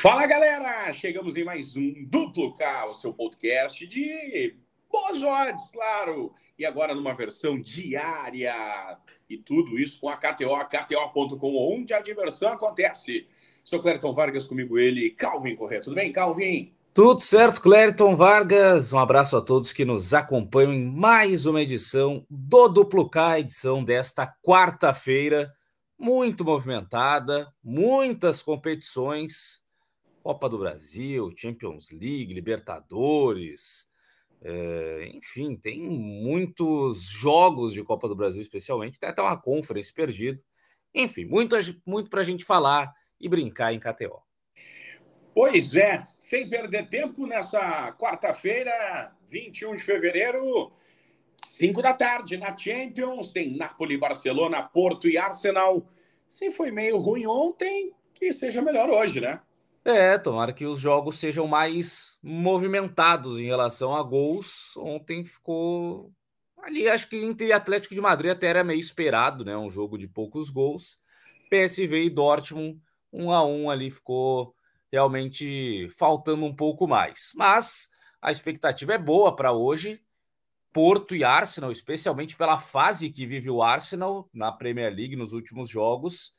Fala galera, chegamos em mais um Duplo K, o seu podcast de boas odds, claro, e agora numa versão diária. E tudo isso com a KTO, KTO.com, onde a diversão acontece. Sou Clériton Vargas, comigo ele, Calvin Correia. Tudo bem, Calvin? Tudo certo, Clériton Vargas. Um abraço a todos que nos acompanham em mais uma edição do Duplo K, edição desta quarta-feira, muito movimentada, muitas competições Copa do Brasil, Champions League, Libertadores, é, enfim, tem muitos jogos de Copa do Brasil, especialmente, tem até uma conferência perdida. Enfim, muito, muito para a gente falar e brincar em KTO. Pois é, sem perder tempo, nessa quarta-feira, 21 de fevereiro, 5 da tarde, na Champions, tem Napoli, Barcelona, Porto e Arsenal. Se foi meio ruim ontem, que seja melhor hoje, né? É, tomara que os jogos sejam mais movimentados em relação a gols. Ontem ficou ali, acho que entre Atlético de Madrid até era meio esperado, né? Um jogo de poucos gols. PSV e Dortmund, um a um ali ficou realmente faltando um pouco mais. Mas a expectativa é boa para hoje. Porto e Arsenal, especialmente pela fase que vive o Arsenal na Premier League nos últimos jogos,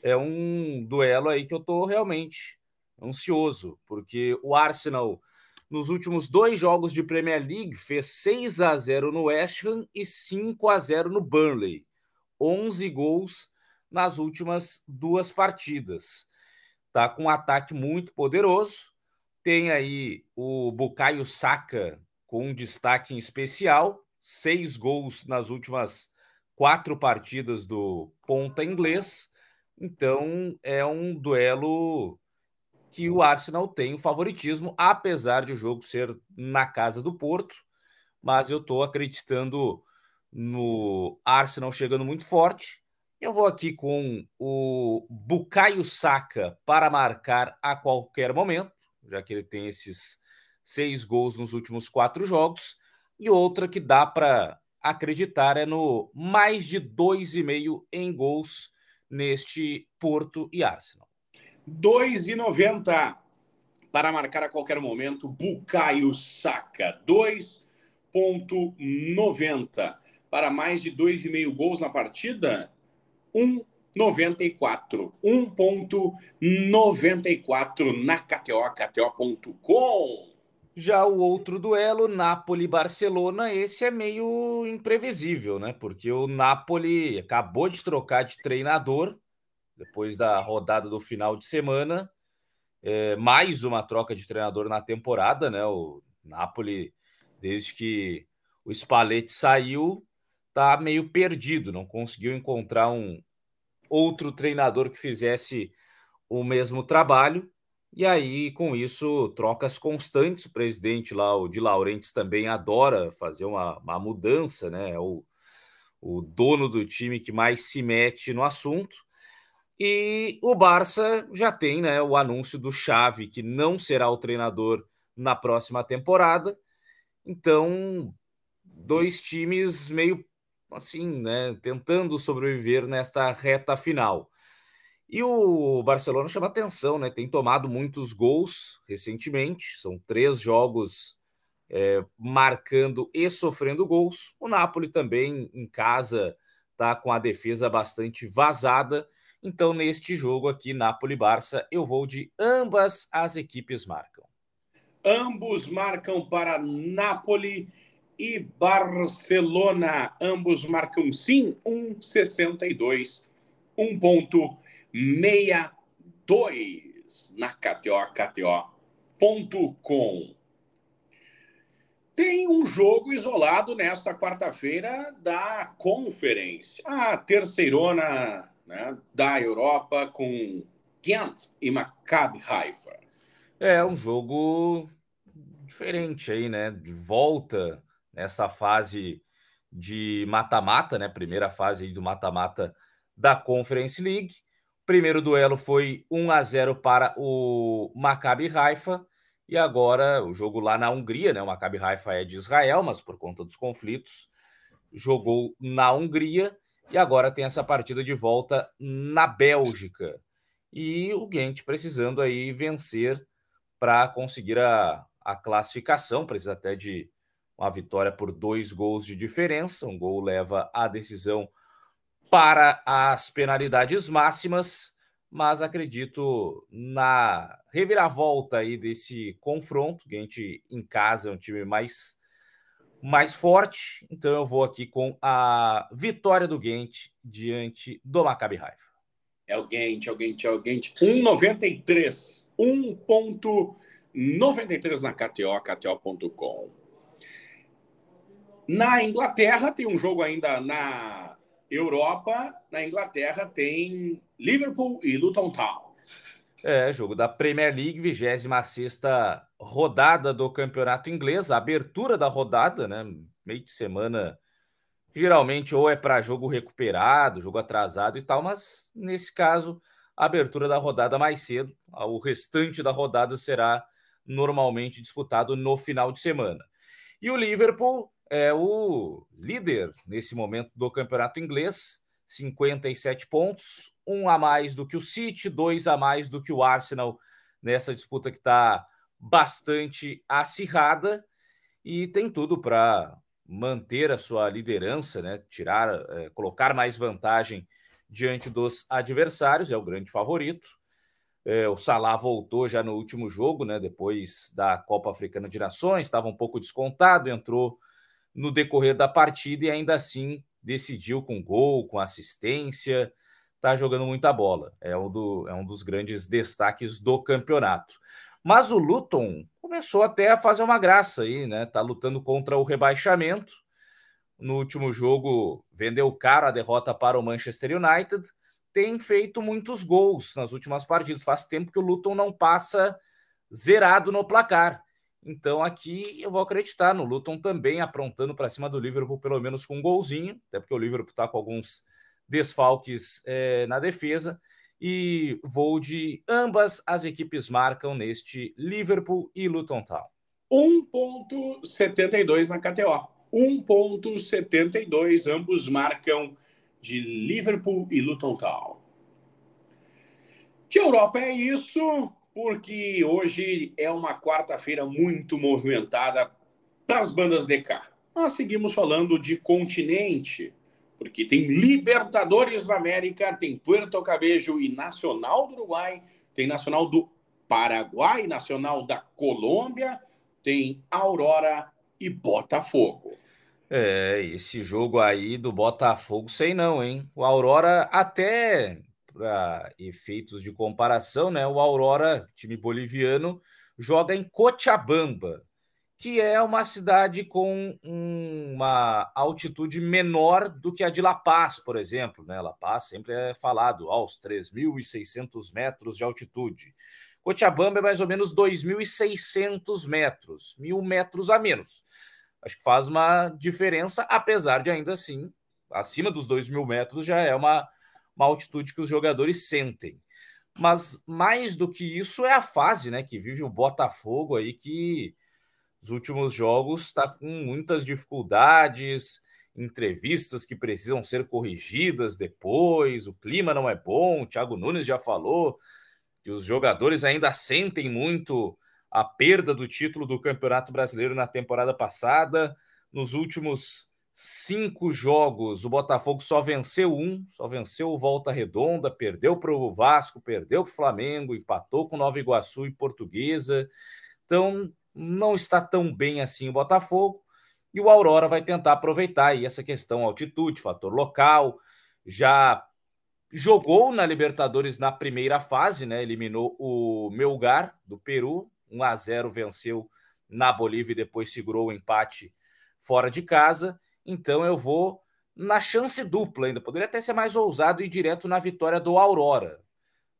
é um duelo aí que eu tô realmente ansioso, porque o Arsenal, nos últimos dois jogos de Premier League, fez 6 a 0 no West Ham e 5 a 0 no Burnley. 11 gols nas últimas duas partidas. Tá com um ataque muito poderoso. Tem aí o Bukayo Saka com um destaque em especial, seis gols nas últimas quatro partidas do ponta inglês. Então é um duelo que o Arsenal tem o favoritismo, apesar de o jogo ser na casa do Porto. Mas eu estou acreditando no Arsenal chegando muito forte. Eu vou aqui com o Bukayo Saka para marcar a qualquer momento, já que ele tem esses seis gols nos últimos quatro jogos. E outra que dá para acreditar é no mais de dois e meio em gols neste Porto e Arsenal. 2,90 para marcar a qualquer momento. Bucaio Saka, 2,90 para mais de 2,5 gols na partida. 1,94. 1,94 na KTO, KTO.com. Já o outro duelo, Napoli-Barcelona, esse é meio imprevisível, né? Porque o Napoli acabou de trocar de treinador depois da rodada do final de semana. É, mais uma troca de treinador na temporada, né? O Napoli, desde que o Spalletti saiu, tá meio perdido, não conseguiu encontrar um outro treinador que fizesse o mesmo trabalho. E aí, com isso, trocas constantes. O presidente lá, o de Laurentiis, também adora fazer uma, uma mudança, né? É o, o dono do time que mais se mete no assunto. E o Barça já tem né, o anúncio do Xavi, que não será o treinador na próxima temporada. Então, dois times meio assim, né, tentando sobreviver nesta reta final. E o Barcelona chama atenção, né? Tem tomado muitos gols recentemente, são três jogos é, marcando e sofrendo gols. O Napoli também em casa tá com a defesa bastante vazada então, neste jogo aqui, Napoli-Barça, eu vou de ambas as equipes marcam. Ambos marcam para Napoli e Barcelona. Ambos marcam sim, 1,62, 1,62 na KTO, KTO.com. Tem um jogo isolado nesta quarta-feira da Conference. A terceirona né, da Europa com Ghent e Maccabi Haifa. É um jogo diferente aí, né? De volta nessa fase de mata-mata, né? Primeira fase do mata-mata da Conference League. Primeiro duelo foi 1 a 0 para o Maccabi Haifa e agora o jogo lá na Hungria, né? O Maccabi Haifa é de Israel, mas por conta dos conflitos jogou na Hungria e agora tem essa partida de volta na Bélgica. e o Gent precisando aí vencer para conseguir a, a classificação, precisa até de uma vitória por dois gols de diferença, um gol leva a decisão para as penalidades máximas, mas acredito na reviravolta aí desse confronto, Gent em casa é um time mais mais forte, então eu vou aqui com a vitória do Gent diante do Maccabi Haifa. É o Gent, é o Gent, é o Gent. 1,93. 1,93 na KTO, KTO.com. Na Inglaterra tem um jogo ainda na Europa. Na Inglaterra tem Liverpool e Luton Town. É, jogo da Premier League, 26 rodada do campeonato inglês, abertura da rodada, né? Meio de semana, geralmente ou é para jogo recuperado, jogo atrasado e tal, mas nesse caso, abertura da rodada mais cedo. O restante da rodada será normalmente disputado no final de semana. E o Liverpool é o líder nesse momento do campeonato inglês, 57 pontos, um a mais do que o City, dois a mais do que o Arsenal nessa disputa que está bastante acirrada e tem tudo para manter a sua liderança, né? Tirar, é, colocar mais vantagem diante dos adversários, é o grande favorito. É, o Salah voltou já no último jogo, né? Depois da Copa Africana de Nações, estava um pouco descontado, entrou no decorrer da partida e ainda assim decidiu com gol, com assistência, está jogando muita bola. É um, do, é um dos grandes destaques do campeonato. Mas o Luton começou até a fazer uma graça aí, né? Tá lutando contra o rebaixamento. No último jogo, vendeu caro a derrota para o Manchester United. Tem feito muitos gols nas últimas partidas. Faz tempo que o Luton não passa zerado no placar. Então aqui eu vou acreditar no Luton também aprontando para cima do Liverpool, pelo menos com um golzinho, até porque o Liverpool está com alguns desfalques é, na defesa. E vou de ambas as equipes marcam neste Liverpool e Luton Town. 1,72 na KTO. 1,72, ambos marcam de Liverpool e Luton Town. De Europa é isso porque hoje é uma quarta-feira muito movimentada para as bandas de cá. Nós seguimos falando de continente, porque tem Libertadores da América, tem Puerto Cabejo e Nacional do Uruguai, tem Nacional do Paraguai, Nacional da Colômbia, tem Aurora e Botafogo. É, esse jogo aí do Botafogo, sei não, hein? O Aurora até para efeitos de comparação, né? O Aurora, time boliviano, joga em Cochabamba, que é uma cidade com uma altitude menor do que a de La Paz, por exemplo. Né? La Paz sempre é falado aos 3.600 metros de altitude. Cochabamba é mais ou menos 2.600 metros, mil metros a menos. Acho que faz uma diferença, apesar de ainda assim, acima dos 2.000 metros já é uma uma altitude que os jogadores sentem. Mas mais do que isso é a fase, né, que vive o Botafogo aí que os últimos jogos está com muitas dificuldades, entrevistas que precisam ser corrigidas depois, o clima não é bom, o Thiago Nunes já falou que os jogadores ainda sentem muito a perda do título do Campeonato Brasileiro na temporada passada. Nos últimos cinco jogos, o Botafogo só venceu um, só venceu o Volta Redonda, perdeu para o Vasco, perdeu para o Flamengo, empatou com Nova Iguaçu e Portuguesa. Então, não está tão bem assim o Botafogo. E o Aurora vai tentar aproveitar aí essa questão altitude, fator local. Já jogou na Libertadores na primeira fase, né? Eliminou o Melgar do Peru, 1 a 0 venceu na Bolívia e depois segurou o empate fora de casa então eu vou na chance dupla ainda. Poderia até ser mais ousado e direto na vitória do Aurora.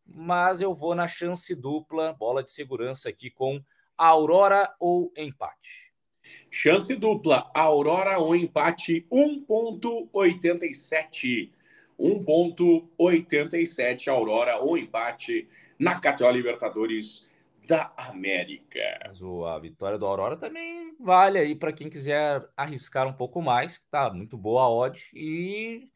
Mas eu vou na chance dupla, bola de segurança aqui com Aurora ou empate. Chance dupla, Aurora ou empate, 1.87. 1.87 Aurora ou empate na KTO Libertadores da América. Mas a vitória do Aurora também vale aí para quem quiser arriscar um pouco mais, que tá muito boa a odd e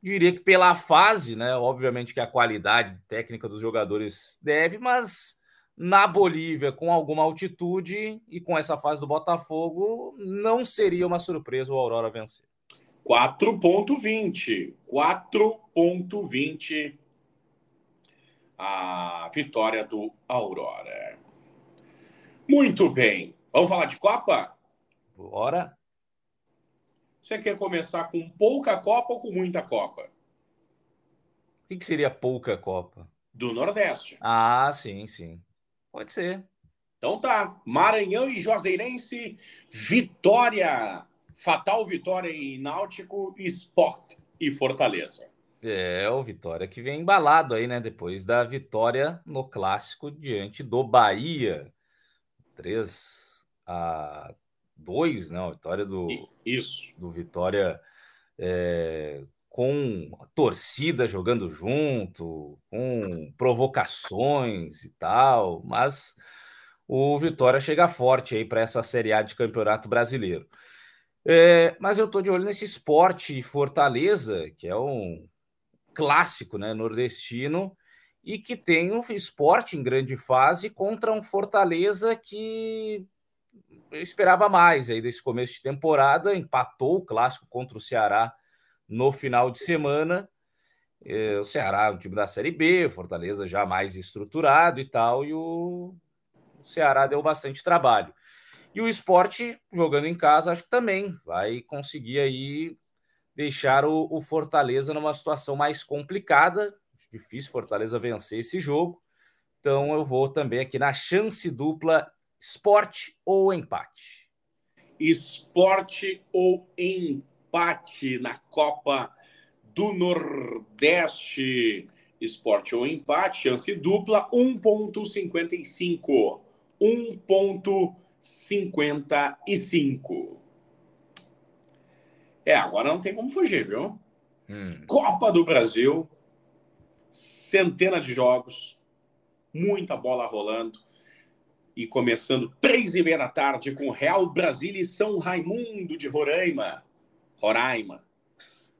Diria que pela fase, né? Obviamente que a qualidade técnica dos jogadores deve, mas na Bolívia, com alguma altitude e com essa fase do Botafogo, não seria uma surpresa o Aurora vencer. 4.20. 4.20 a vitória do Aurora. Muito bem. Vamos falar de Copa? Bora. Você quer começar com pouca Copa ou com muita Copa? O que, seria pouca Copa? Do Nordeste. Ah, sim, sim. Pode ser. Então tá. Maranhão e Juazeirense, vitória. Fatal vitória em Náutico, Sport e Fortaleza. É, o Vitória que vem embalado aí, né? Depois da vitória no clássico diante do Bahia. 3 a 2, né? A vitória do, Isso. do Vitória é, com a torcida jogando junto, com provocações e tal, mas o Vitória chega forte aí para essa Série A de Campeonato Brasileiro. É, mas eu estou de olho nesse esporte Fortaleza, que é um clássico né, nordestino, e que tem um esporte em grande fase contra um Fortaleza que eu esperava mais aí desse começo de temporada, empatou o clássico contra o Ceará no final de semana. É, o Ceará é um time da Série B, Fortaleza já mais estruturado e tal, e o, o Ceará deu bastante trabalho. E o esporte, jogando em casa, acho que também vai conseguir aí deixar o, o Fortaleza numa situação mais complicada. Difícil Fortaleza vencer esse jogo. Então eu vou também aqui na chance dupla esporte ou empate. Esporte ou empate na Copa do Nordeste. Esporte ou empate, chance dupla 1.55. 1.55. É, agora não tem como fugir, viu? Hum. Copa do Brasil, centena de jogos, muita bola rolando e começando três e meia da tarde com Real Brasília e São Raimundo de Roraima. Roraima.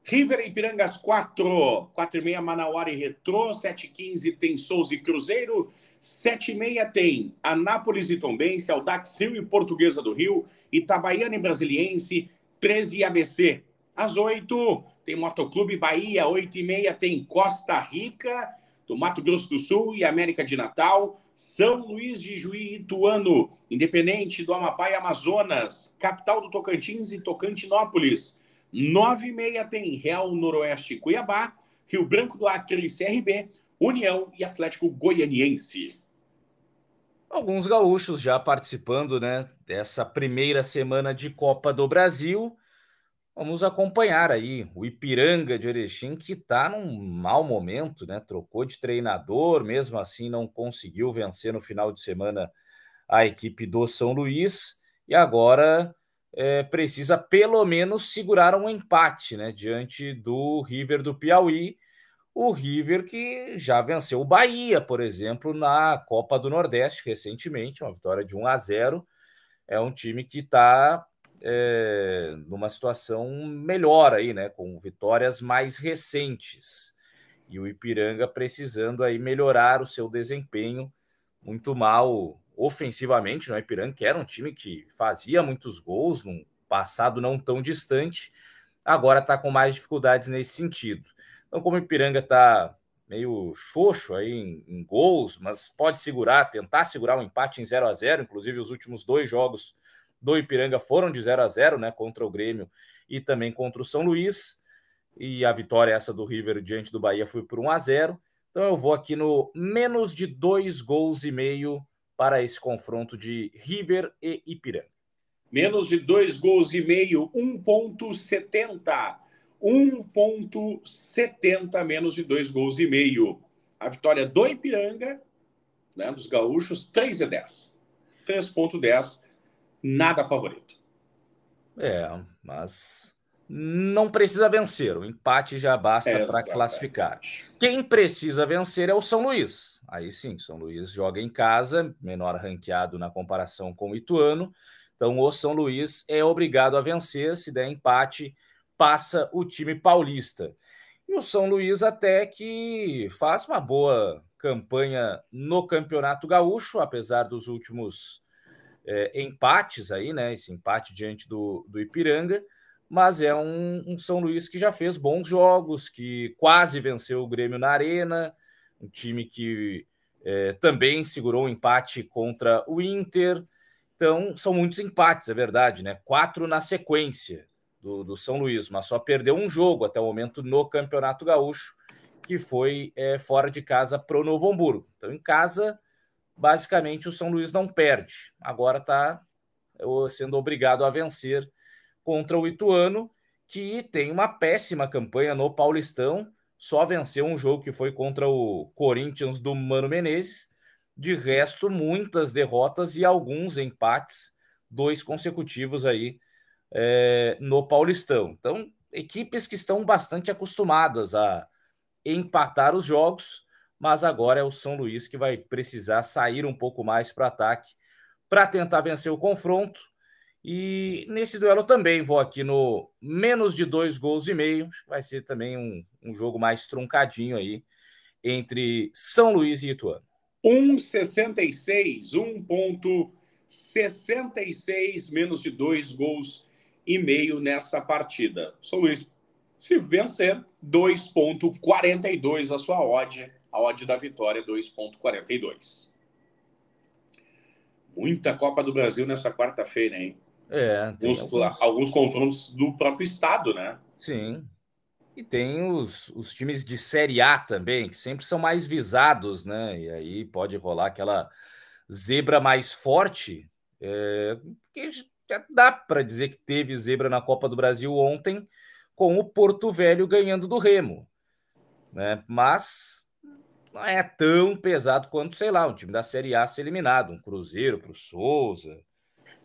River e Pirangas 4, 4 e meia Manauara e Retrô, 7 e 15 tem Souza e Cruzeiro, 7 e meia tem Anápolis e Tombense, Aldax Rio e Portuguesa do Rio, Itabaiana e Brasiliense, 13 e ABC. Às 8 tem Motoclube Bahia, 8 e meia tem Costa Rica, do Mato Grosso do Sul e América de Natal, São Luís de Juí Ituano, Independente do Amapá e Amazonas, capital do Tocantins e Tocantinópolis. 9 e meia tem Real Noroeste Cuiabá, Rio Branco do Acre e CRB, União e Atlético Goianiense. Alguns gaúchos já participando né, dessa primeira semana de Copa do Brasil. Vamos acompanhar aí o Ipiranga de Erechim, que está num mau momento, né? Trocou de treinador, mesmo assim não conseguiu vencer no final de semana a equipe do São Luís e agora é, precisa pelo menos segurar um empate, né? Diante do River do Piauí. O River que já venceu o Bahia, por exemplo, na Copa do Nordeste recentemente, uma vitória de 1 a 0. É um time que está é, numa situação melhor aí, né? Com vitórias mais recentes. E o Ipiranga precisando aí melhorar o seu desempenho muito mal ofensivamente, no é? Ipiranga, que era um time que fazia muitos gols num passado não tão distante, agora está com mais dificuldades nesse sentido. Então, como o Ipiranga está meio xoxo aí em, em, gols, mas pode segurar, tentar segurar um empate em 0 a 0 inclusive os últimos dois jogos do Ipiranga foram de 0 a 0 né, contra o Grêmio e também contra o São Luís. E a vitória essa do River diante do Bahia foi por 1 a 0. Então eu vou aqui no menos de dois gols e meio para esse confronto de River e Ipiranga. Menos de dois gols e meio, 1.70. 1.70 menos de dois gols e meio. A vitória do Ipiranga, né, dos gaúchos, 3 e 10. 3.10 nada favorito. É, mas não precisa vencer. O empate já basta para classificar. Quem precisa vencer é o São Luís. Aí sim, São Luís joga em casa, menor ranqueado na comparação com o Ituano. Então, o São Luís é obrigado a vencer. Se der empate, passa o time paulista. E o São Luís até que faz uma boa campanha no Campeonato Gaúcho, apesar dos últimos é, empates aí, né? Esse empate diante do, do Ipiranga, mas é um, um, São Luís que já fez bons jogos, que quase venceu o Grêmio na Arena, um time que é, também segurou um empate contra o Inter. Então, são muitos empates, é verdade, né? Quatro na sequência do, do São Luís, mas só perdeu um jogo até o momento no Campeonato Gaúcho, que foi é, fora de casa para o Novo Hamburgo. Então, em casa, basicamente, o São Luís não perde. Agora está sendo obrigado a vencer contra o Ituano, que tem uma péssima campanha no Paulistão, só venceu um jogo que foi contra o Corinthians do Mano Menezes. De resto, muitas derrotas e alguns empates, dois consecutivos aí é, no Paulistão. Então, equipes que estão bastante acostumadas a empatar os jogos, mas agora é o São Luís que vai precisar sair um pouco mais para ataque para tentar vencer o confronto. E nesse duelo também vou aqui no menos de dois gols e meio. Vai ser também um, um jogo mais truncadinho aí entre São Luís e Ituano. 1,66, 1,66 menos de dois gols e meio nessa partida. São Luís, se vencer, 2,42 a sua odd. A odd da vitória, 2,42. Muita Copa do Brasil nessa quarta-feira, hein? É, alguns, alguns... alguns confrontos do próprio estado, né? Sim. E tem os, os times de Série A também, que sempre são mais visados, né? E aí pode rolar aquela zebra mais forte, é, porque dá para dizer que teve zebra na Copa do Brasil ontem, com o Porto Velho ganhando do Remo. Né? Mas não é tão pesado quanto, sei lá, um time da Série A ser eliminado, um Cruzeiro para o Souza,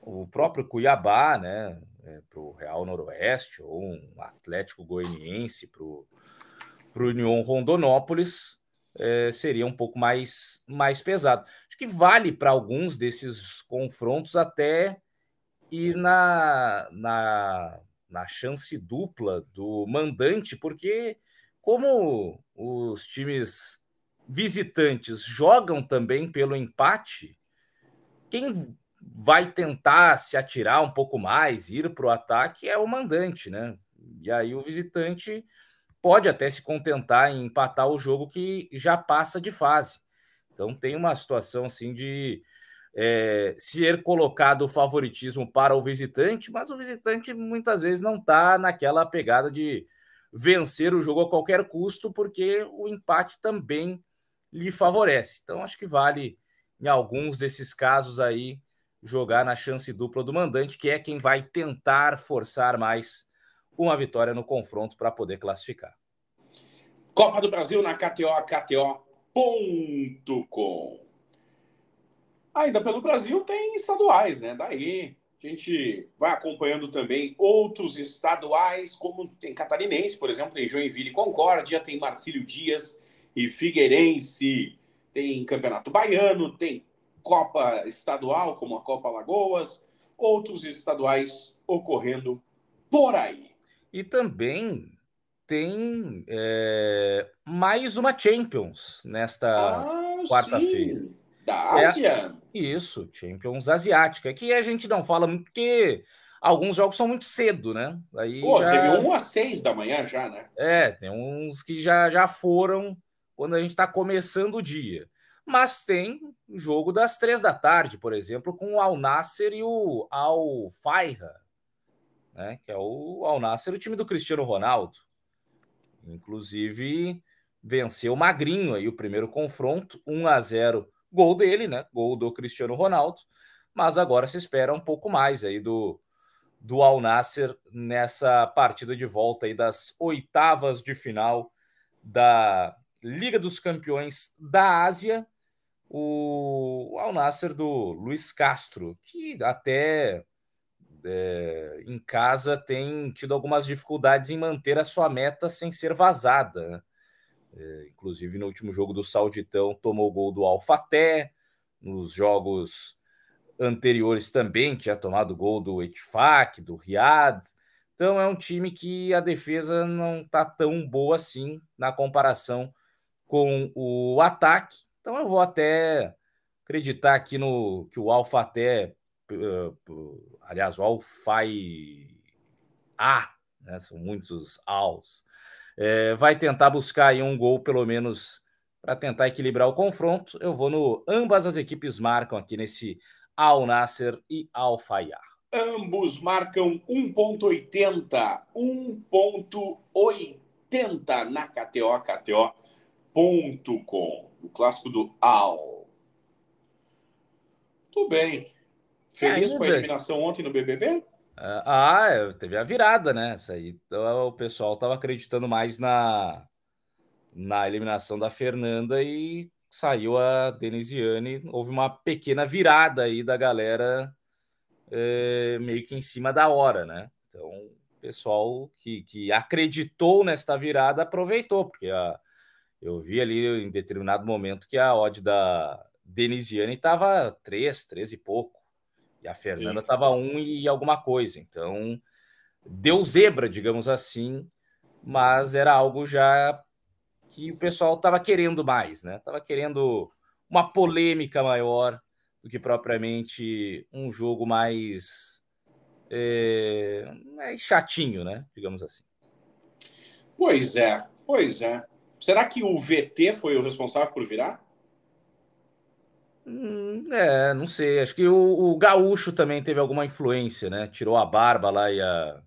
o próprio Cuiabá, né? É, para o Real Noroeste, ou um Atlético Goianiense para o União Rondonópolis, é, seria um pouco mais, mais pesado. Acho que vale para alguns desses confrontos até ir na, na, na chance dupla do mandante, porque como os times visitantes jogam também pelo empate, quem vai tentar se atirar um pouco mais, ir para o ataque é o mandante, né? E aí o visitante pode até se contentar em empatar o jogo que já passa de fase. Então tem uma situação assim de é, ser colocado o favoritismo para o visitante, mas o visitante muitas vezes não está naquela pegada de vencer o jogo a qualquer custo, porque o empate também lhe favorece. Então acho que vale em alguns desses casos aí jogar na chance dupla do mandante, que é quem vai tentar forçar mais uma vitória no confronto para poder classificar. Copa do Brasil na KTO, KTO.com. Ainda pelo Brasil tem estaduais, né? Daí a gente vai acompanhando também outros estaduais, como tem catarinense, por exemplo, tem Joinville e Concórdia, tem Marcílio Dias e Figueirense, tem Campeonato Baiano, tem Copa Estadual, como a Copa Lagoas, outros estaduais ocorrendo por aí. E também tem é, mais uma Champions nesta ah, quarta-feira. Da Ásia? É, isso, Champions Asiática, que a gente não fala muito porque alguns jogos são muito cedo, né? Aí Pô, já... teve um a seis da manhã já, né? É, tem uns que já, já foram quando a gente está começando o dia. Mas tem o jogo das três da tarde, por exemplo, com o Al Nasser e o Al Faiha, né? Que é o Al Nasser, o time do Cristiano Ronaldo. Inclusive venceu magrinho aí o primeiro confronto, 1 a 0, gol dele, né? Gol do Cristiano Ronaldo. Mas agora se espera um pouco mais aí do do Al Nasser nessa partida de volta aí das oitavas de final da Liga dos Campeões da Ásia o Al Nasser do Luiz Castro, que até é, em casa tem tido algumas dificuldades em manter a sua meta sem ser vazada. É, inclusive no último jogo do Sauditão tomou o gol do Alfaté, nos jogos anteriores também tinha tomado gol do Etifak, do Riad. Então é um time que a defesa não está tão boa assim na comparação com o ataque. Então eu vou até acreditar aqui no que o Alfa até, uh, aliás, o Alfai A, né, são muitos os Als, é, vai tentar buscar aí um gol pelo menos para tentar equilibrar o confronto. Eu vou no ambas as equipes marcam aqui nesse Al Nasser e Al Fayar. Ambos marcam 1.80, 1.80 na KTO, KTO.com, o clássico do Al. Tudo bem. Feliz com a eliminação ontem no BBB? Ah, é, teve a virada, né? Aí, então, o pessoal estava acreditando mais na, na eliminação da Fernanda e saiu a Denisiane. Houve uma pequena virada aí da galera é, meio que em cima da hora, né? Então, o pessoal que, que acreditou nesta virada aproveitou, porque a, eu vi ali em determinado momento que a odd da Denisiane estava 3, 3 e pouco, e a Fernanda estava 1 e alguma coisa. Então, deu zebra, digamos assim, mas era algo já que o pessoal estava querendo mais, né? Estava querendo uma polêmica maior do que propriamente um jogo mais, é, mais chatinho, né? Digamos assim. Pois é, pois é. Será que o VT foi o responsável por virar? Hum, é, não sei. Acho que o, o, Gaúcho também teve alguma influência, né? Tirou a barba lá e a,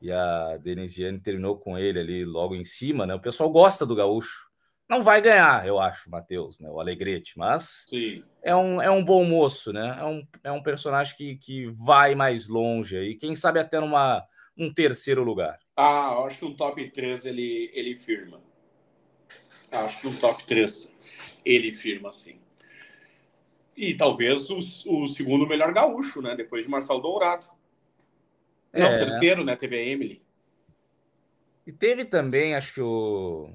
e a Denisiane terminou com ele ali logo em cima, né? O pessoal gosta do Gaúcho. Não vai ganhar, eu acho, Matheus, né? O Alegrete, mas Sim. é um, é um bom moço, né? É um, é um personagem que, que vai mais longe aí, quem sabe até numa um terceiro lugar. Ah, eu acho que um top 3 ele, ele firma. Eu acho que um top 3 ele firma sim. E talvez o, o segundo melhor gaúcho, né? Depois de Marcelo Dourado. É, Não, terceiro, né? Teve a Emily. E teve também, acho que o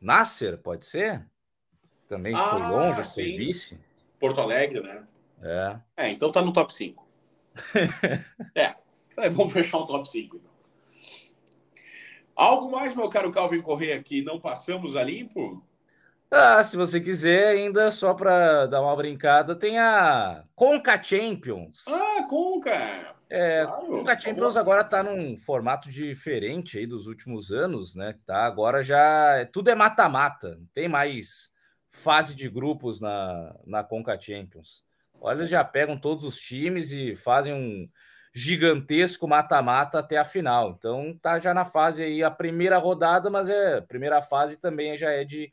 Nasser, pode ser? Também ah, foi longe, sim. foi vice. Porto Alegre, né? É. É, então tá no top 5. é. é. Vamos fechar o top 5, então. Algo mais, meu caro Calvin Correia, que não passamos a limpo? Ah, se você quiser, ainda só para dar uma brincada, tem a Conca Champions. Ah, Conca! É, claro, a Champions agora está num formato diferente aí dos últimos anos, né? Tá, agora já tudo é mata-mata, não tem mais fase de grupos na, na Conca Champions. Olha, eles já pegam todos os times e fazem um gigantesco mata-mata até a final. Então tá já na fase aí a primeira rodada, mas é a primeira fase também já é de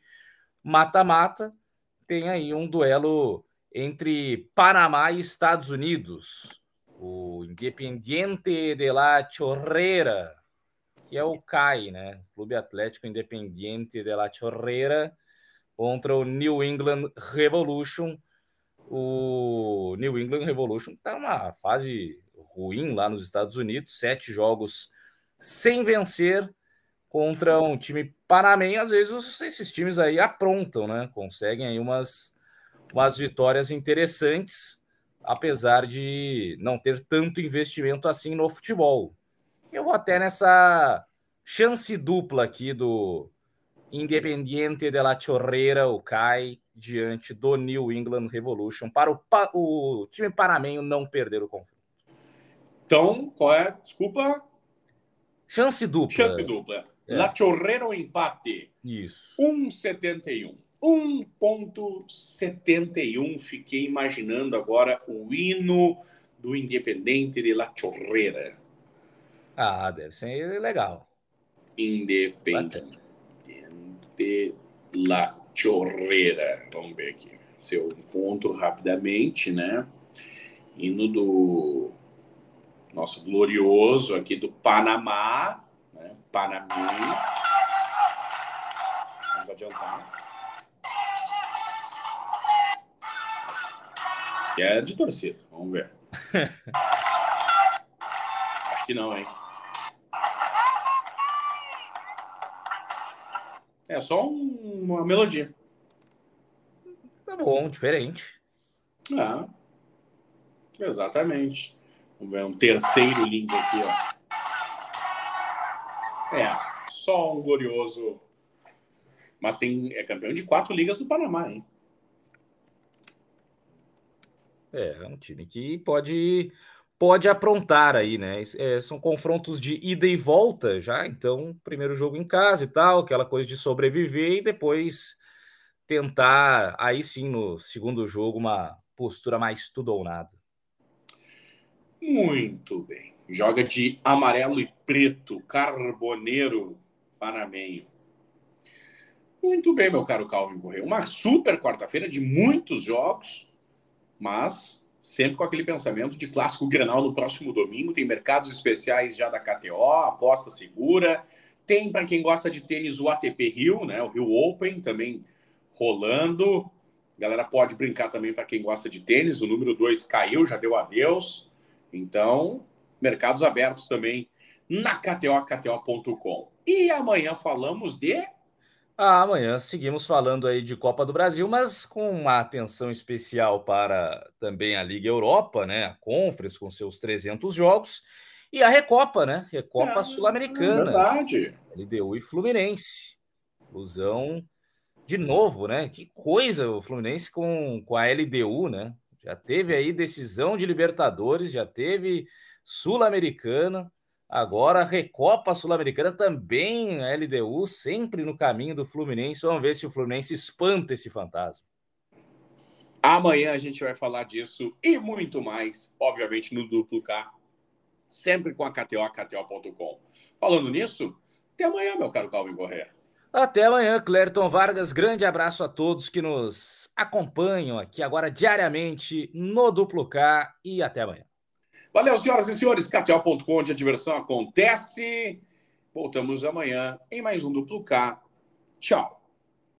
mata-mata. Tem aí um duelo entre Panamá e Estados Unidos o Independiente de la Chorreira, que é o CAI, né? Clube Atlético Independiente de la Chorreira, contra o New England Revolution. O New England Revolution está numa fase ruim lá nos Estados Unidos, sete jogos sem vencer contra um time panamenho. Às vezes esses times aí aprontam, né? Conseguem aí umas, umas vitórias interessantes apesar de não ter tanto investimento assim no futebol. Eu vou até nessa chance dupla aqui do Independiente de la Chorreira, o CAI, diante do New England Revolution, para o, o time panamenho não perder o confronto. Então, qual é? Desculpa. Chance dupla. Chance dupla. É. La Chorreira o empate. Isso. 1,71. 1.71. Fiquei imaginando agora o hino do Independente de La Chorreira. Ah, deve ser legal. Independente de La Chorreira. Vamos ver aqui se eu encontro rapidamente, né? Hino do nosso glorioso aqui do Panamá, né? Panamá. Vamos adiantar. que é de torcida. Vamos ver. Acho que não, hein? É só um, uma melodia. Tá bom, diferente. Ah, exatamente. Vamos ver um terceiro link aqui, ó. É, só um glorioso. Mas tem, é campeão de quatro ligas do Panamá, hein? É, é um time que pode pode aprontar aí, né? É, são confrontos de ida e volta já, então, primeiro jogo em casa e tal, aquela coisa de sobreviver e depois tentar, aí sim, no segundo jogo, uma postura mais tudo ou nada. Muito bem. Joga de amarelo e preto, carboneiro panamenho. Muito bem, meu caro Calvin Correia. Uma super quarta-feira de muitos jogos, mas sempre com aquele pensamento de clássico Grenal no próximo domingo. Tem mercados especiais já da KTO, aposta segura. Tem, para quem gosta de tênis, o ATP Rio, né? o Rio Open também rolando. A galera pode brincar também para quem gosta de tênis. O número 2 caiu, já deu adeus. Então, mercados abertos também na KTO, KTO.com. E amanhã falamos de ah, amanhã seguimos falando aí de Copa do Brasil, mas com uma atenção especial para também a Liga Europa, né? A Conference com seus 300 jogos e a Recopa, né? Recopa é, Sul-Americana. Verdade. LDU e Fluminense. Fusão de novo, né? Que coisa o Fluminense com, com a LDU, né? Já teve aí decisão de Libertadores, já teve Sul-Americana. Agora, Recopa Sul-Americana também, a LDU, sempre no caminho do Fluminense. Vamos ver se o Fluminense espanta esse fantasma. Amanhã a gente vai falar disso e muito mais, obviamente, no Duplo K, sempre com a KTO, KTO.com. Falando nisso, até amanhã, meu caro Calvin Correa. Até amanhã, Clerton Vargas. Grande abraço a todos que nos acompanham aqui agora diariamente no Duplo K e até amanhã. Valeu, senhoras e senhores. KTO.com, onde a diversão acontece. Voltamos amanhã em mais um Duplo K. Tchau.